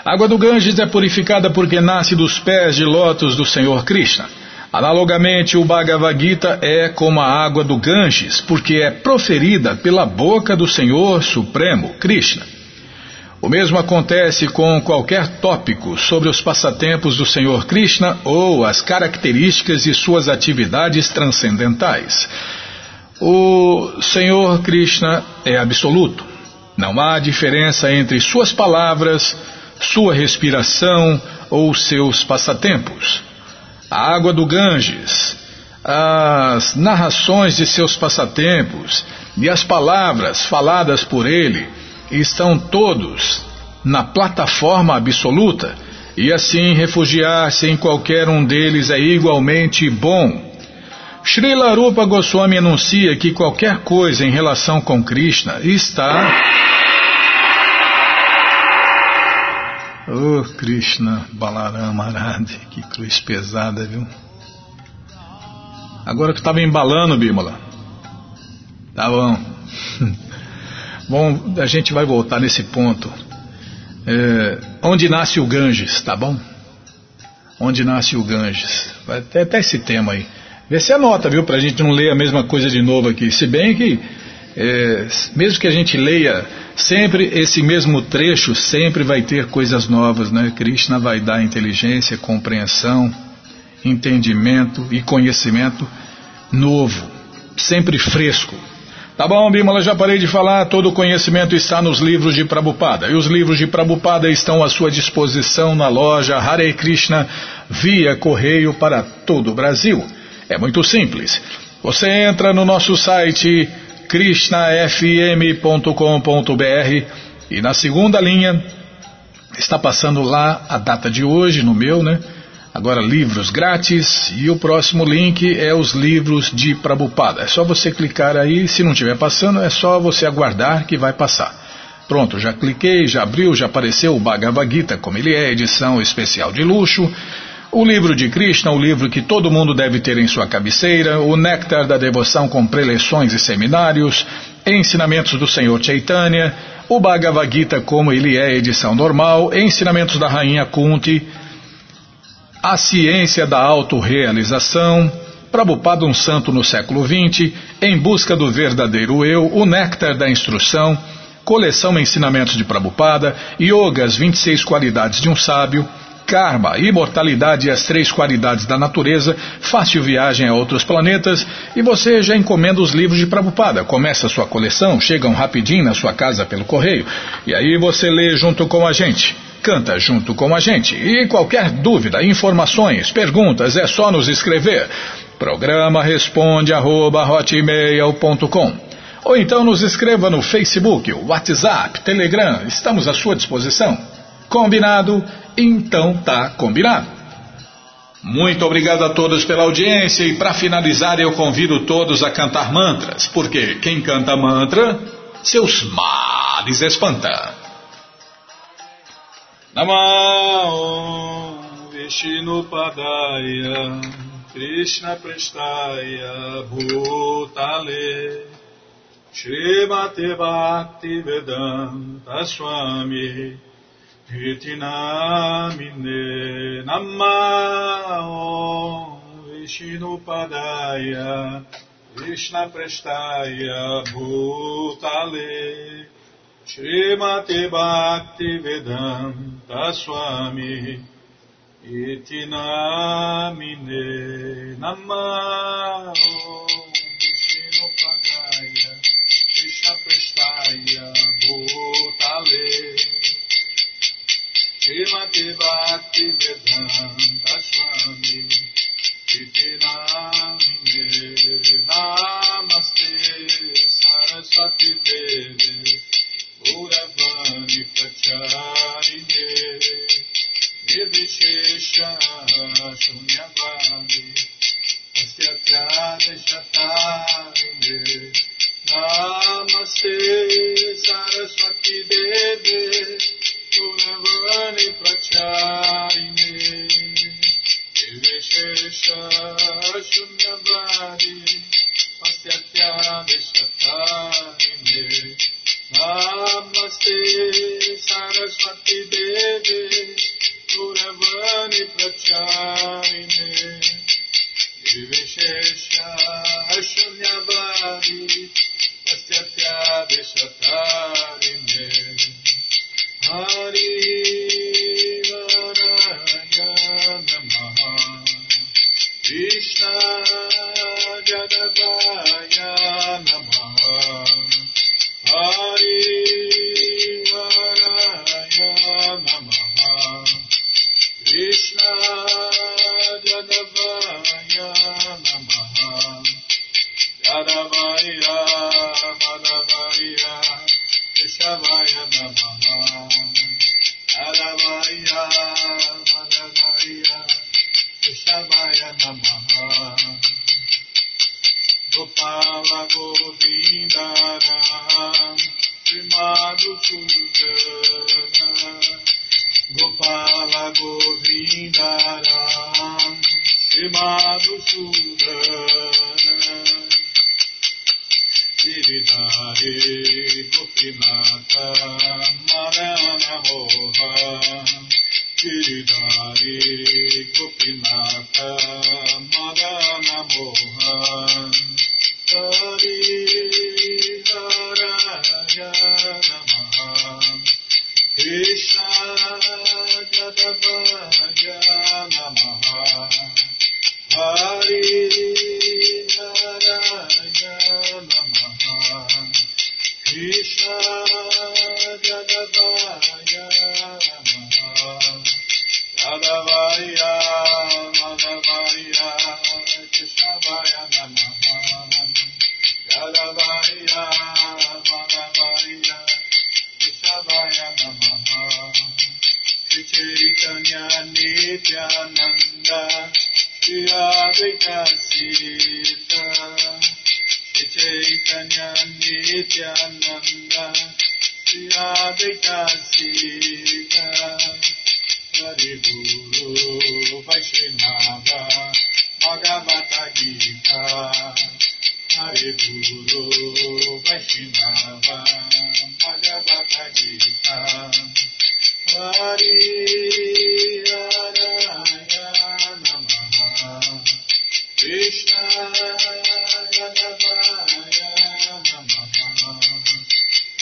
Água do Ganges é purificada porque nasce dos pés de lótus do Senhor Krishna. Analogamente, o Bhagavad Gita é como a água do Ganges, porque é proferida pela boca do Senhor Supremo, Krishna. O mesmo acontece com qualquer tópico sobre os passatempos do Senhor Krishna ou as características e suas atividades transcendentais. O Senhor Krishna é absoluto. Não há diferença entre suas palavras, sua respiração ou seus passatempos. A água do Ganges, as narrações de seus passatempos e as palavras faladas por ele estão todos na plataforma absoluta e assim refugiar-se em qualquer um deles é igualmente bom. Srila Rupa Goswami anuncia que qualquer coisa em relação com Krishna está. Oh Krishna Balarama Arade, que cruz pesada, viu? Agora que estava embalando, Bímola. Tá bom. Bom, a gente vai voltar nesse ponto. É, onde nasce o Ganges, tá bom? Onde nasce o Ganges. Vai ter até esse tema aí. Vê se anota, viu? Pra gente não ler a mesma coisa de novo aqui. Se bem que, é, mesmo que a gente leia sempre esse mesmo trecho, sempre vai ter coisas novas, né? Krishna vai dar inteligência, compreensão, entendimento e conhecimento novo, sempre fresco. Tá bom, Bimala, já parei de falar. Todo o conhecimento está nos livros de Prabhupada. E os livros de Prabhupada estão à sua disposição na loja Hare Krishna via correio para todo o Brasil. É muito simples. Você entra no nosso site krishnafm.com.br e na segunda linha está passando lá a data de hoje, no meu, né? Agora, livros grátis e o próximo link é os livros de Prabupada. É só você clicar aí, se não estiver passando, é só você aguardar que vai passar. Pronto, já cliquei, já abriu, já apareceu o Bhagavad Gita, como ele é, edição especial de luxo. O livro de Krishna, o livro que todo mundo deve ter em sua cabeceira, o Néctar da Devoção com preleções e seminários, ensinamentos do Senhor Chaitanya, o Bhagavad Gita como ele é, edição normal, ensinamentos da Rainha Kunti, a Ciência da Autorealização, Prabhupada um Santo no século XX, Em Busca do Verdadeiro Eu, O Néctar da Instrução, Coleção Ensinamentos de Prabhupada, Yoga, as 26 Qualidades de um Sábio, Karma, imortalidade e as três qualidades da natureza, fácil viagem a outros planetas e você já encomenda os livros de Prabhupada. Começa a sua coleção, chegam rapidinho na sua casa pelo correio e aí você lê junto com a gente. Canta junto com a gente. E qualquer dúvida, informações, perguntas, é só nos escrever. Programa responde arroba, Ou então nos escreva no Facebook, WhatsApp, Telegram, estamos à sua disposição. Combinado? Então tá combinado. Muito obrigado a todos pela audiência e para finalizar eu convido todos a cantar mantras, porque quem canta mantra, seus males espanta. Namah Vishnupadaya Krishna Prestaya Bhutale Shri Bhakti Vedanta Swami Vitinamine Namao Vishnupadaya Krishna Prestaya Bhutale Srimate Bhakti Vedanta Swami Itinamine Namao Shiva Ram.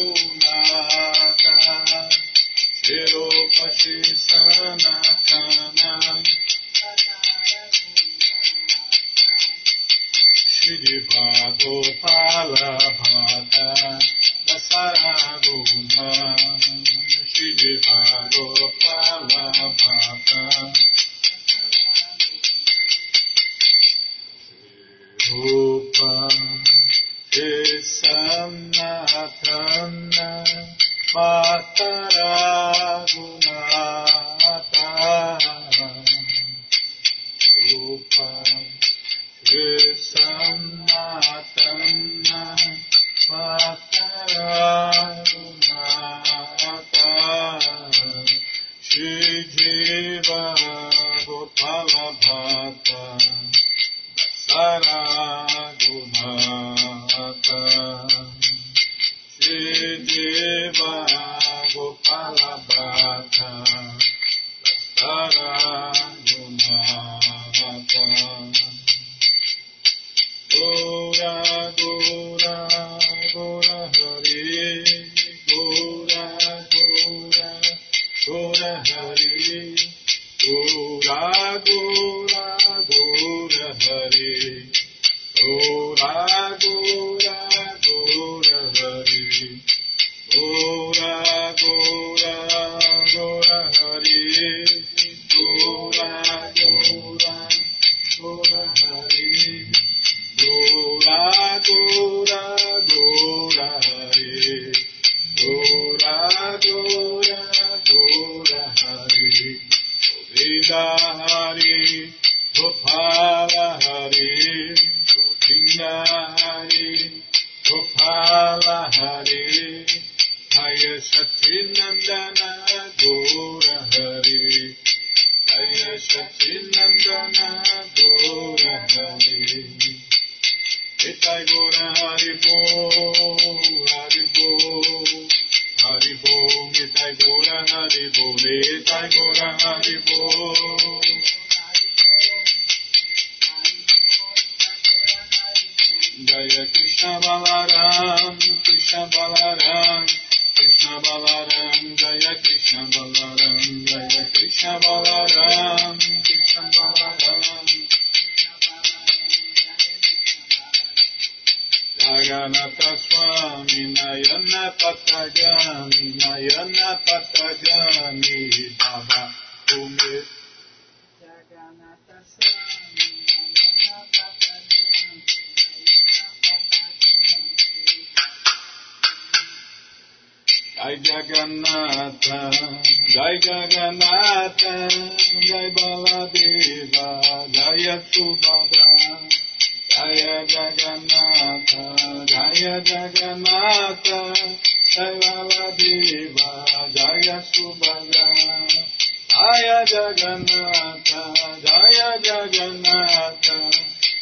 Ooh. ආගෝ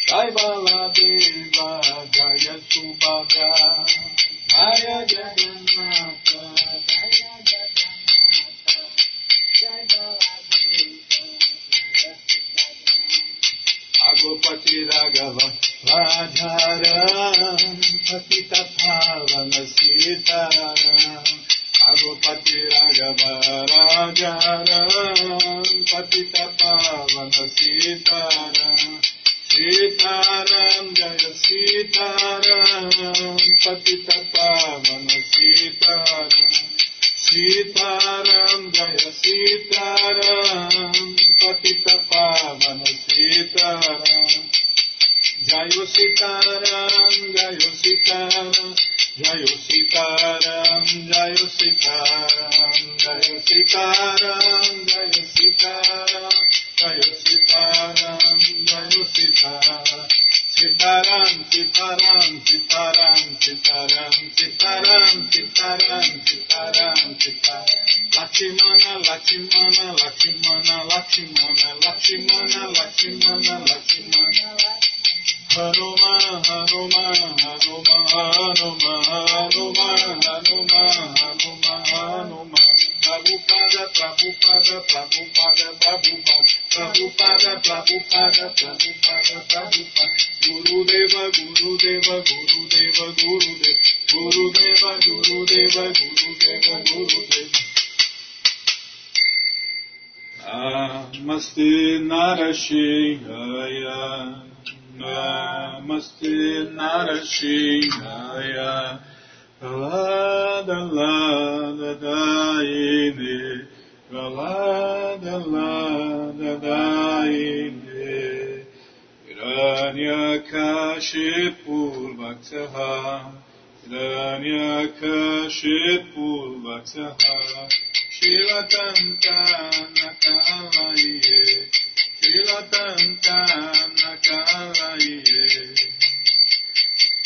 Jai Baladeva, Jaya Subhadra, Jaya Jagannatha, Jaya Jagannatha, Jai Baladeva Agopati Raghava Radharam Patita Pavana Sitaram Agopati Raghava Radharam Patita Pavana Sitaram Sitaram जय सीताराम पतित पावन सीताराम सीताराम जय सीताराम पतित पावन सीताराम जय सीताराम जय सीताराम जय सीताराम जय सीताराम जय सीताराम जय सीताराम जय सीताराम मनु सीता सीताराम सीताराम सीताराम सीताराम सीताराम सीताराम सीताराम सीता लक्ष्मण लक्ष्मण लक्ष्मण लक्ष्मण लक्ष्मण लक्ष्मण लक्ष्मण हनुमा हनुमा हनुमा हनुमा हनुमा हनुमा हनुमा Hanuma Prabhupada Prabhupada Prabhupada Prabhupada Prabhupada Prabhupada Prabhupada Prabhupada Gurudeva Gurudeva Gurudeva Gurudeva. Gurudeva Gurudeva Gurudeva Gurudeva. Namaste Narashihaya Namaste Narashingaya la da la da ine la da la da da ine iranya kashipur vaktaha iranya kashipur vaktaha शिवतन्तानकालये शिवतन्तानकालये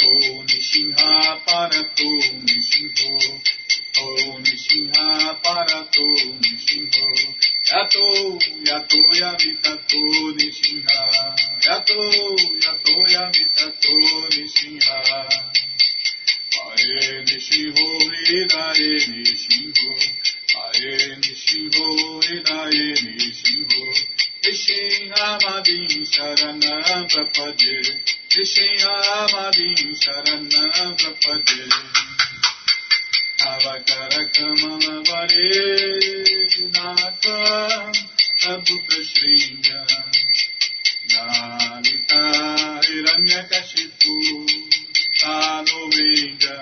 ओ निसिंहा para tu me xingou. Ou me xinga para tu me xingou. Já tô, já tô e a vida tô me xinga. Já tô, já tô e a vida tô me xinga. Aê, me xingou e daí me xingou. Aê, me xingou e daí me xingou. Nishinhamadin Sharanam Prapade Nishinhamadin Sharanam Prapade Avakara Kamala Vare Naka Abhuta Shringa Nalita Hiranyakashipu Tano Vinga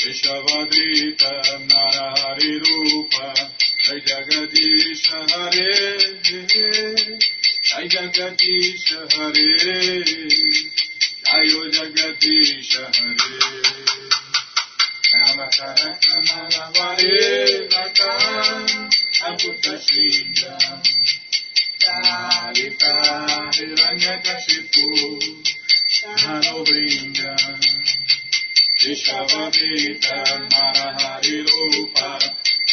Vishavadrita Narahari Rupa Jagdish हरे जय जगदीश हरे आयो जगदीश हरे राम हरे अभुत श्रीया कालिता हिरण्यकशिपु धनो वृन्द ऋषभीतर्मर हरिरूपा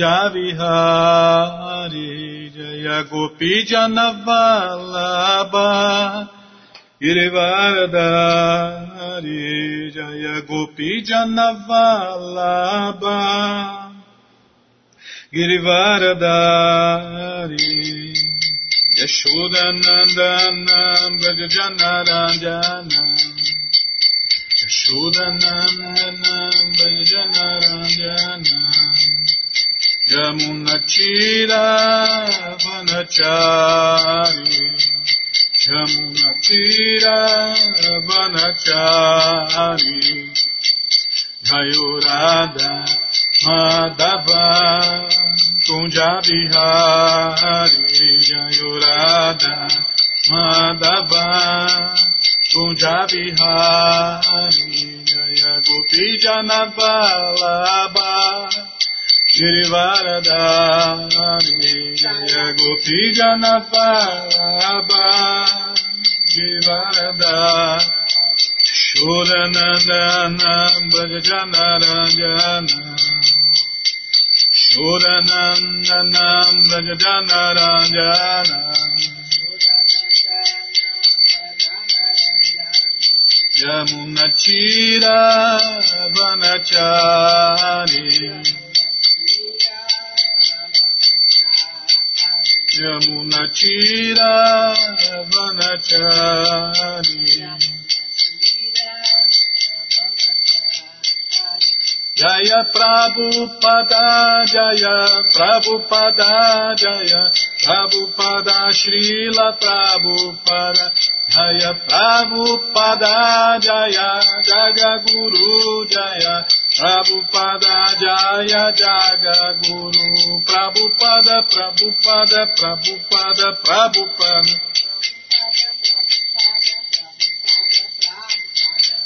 Kunjavihari Jayagopi Janavalabha Girivardhari Jayagopi Janavalabha Girivardhari Yashodanandana Brajanaranjana Yashodanandana Brajanaranjana Jamunatiravanachari Jamunatiravanachari Jayurada Madhava Kunjabihari Jayurada Madhava Kunjabihari Jaya Gopi Janabala Shri Varadhari Jaya Gopi Janapalabha Shri Varadhari Shuranandana Bhajanarajana Shuranandanam Bhajanarajana Yamunachira Vanachari. Yamunachira Vanachari Jaya Prabhupada Jaya Prabhupada Jaya Prabhupada Srila Prabhupada Jaya Prabhupada Jaya Jaga Guru Jaya Prabhupada Jaya Jaga Guru. Prabhupada Prabhupada Prabhupada Prabhupada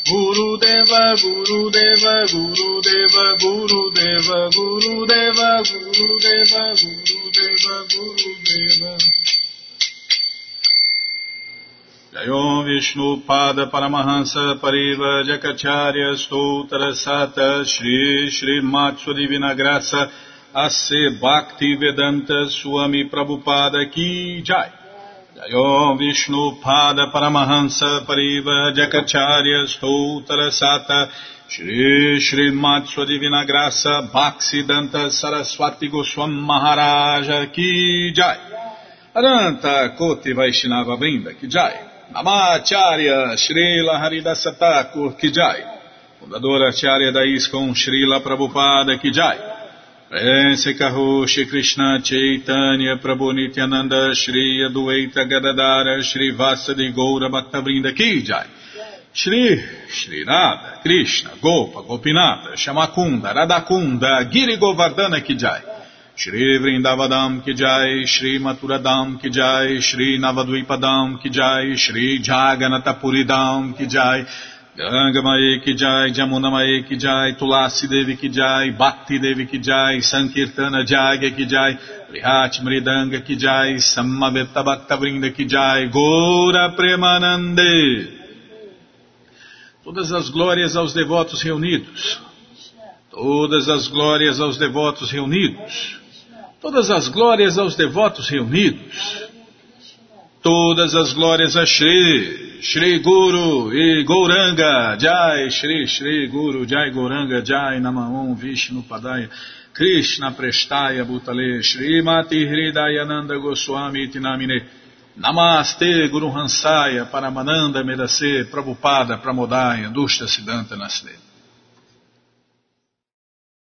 Guru Deva Guru Deva Guru Deva Guru Deva Guru Deva Guru Deva Guru Vishnu Pada Paramahansa Pariva Jakacharya Stoutra Sata Shri Shri Matsu Divina Graça A.C. Bhakti Vedanta Swami Prabhupada Ki Jai Jayom Vishnu Pada Paramahansa Pariva Jakacharya Stoutra Sata Shri Shri Matsu Divina Graça Bhaksidanta Saraswati Goswam Maharaja Ki Jai Aranta Koti Vaishnava Brinda Ki Jai Namacharya Srila Haridasa Thakur Ki Jai. Fundadora Acharya da ISKCON Srila Prabhupada Ki Jai. Prense Kaho Shri Krishna Chaitanya Prabhu Nityananda Shri Adueita Gadadara Shri Vasadi Goura Bhaktavrinda Ki Jai. Shri Shri Radha Krishna Gopa Gopinata Shamakunda Radakunda Giri Govardhana Ki Jai Shri Vrindavadam Ki Jai Shri Maturadam Ki Jai Shri Navadvipadam Ki Jai Shri Jaganatapuridam Ki Jai Ganga Mae Ki Jai, Jamuna Mae Ki Jai, Tulasi Devi Ki Jai, Bhakti Devi Ki Jai, Sankirtana Jagya Ki Jai, Prihat Mridanga Ki Jai, Samaveta Bhakta Vrinda Ki Jai, Gora Premanande. Todas as glórias aos devotos reunidos. Todas as glórias aos devotos reunidos. Todas as glórias aos devotos reunidos. Todas as glórias a Shri, Shri Guru e Gouranga, Jai, Shri, Shri Guru, Jai Gouranga, Jai Namaon, Vishnu Padaya, Krishna Prestaya Bhutale, Shri Mati Hridayananda Goswami Tinamine, Namaste Guru Hansaya, Paramananda Medase, Prabhupada, Pramodaya, Dushta Siddhanta Nasle.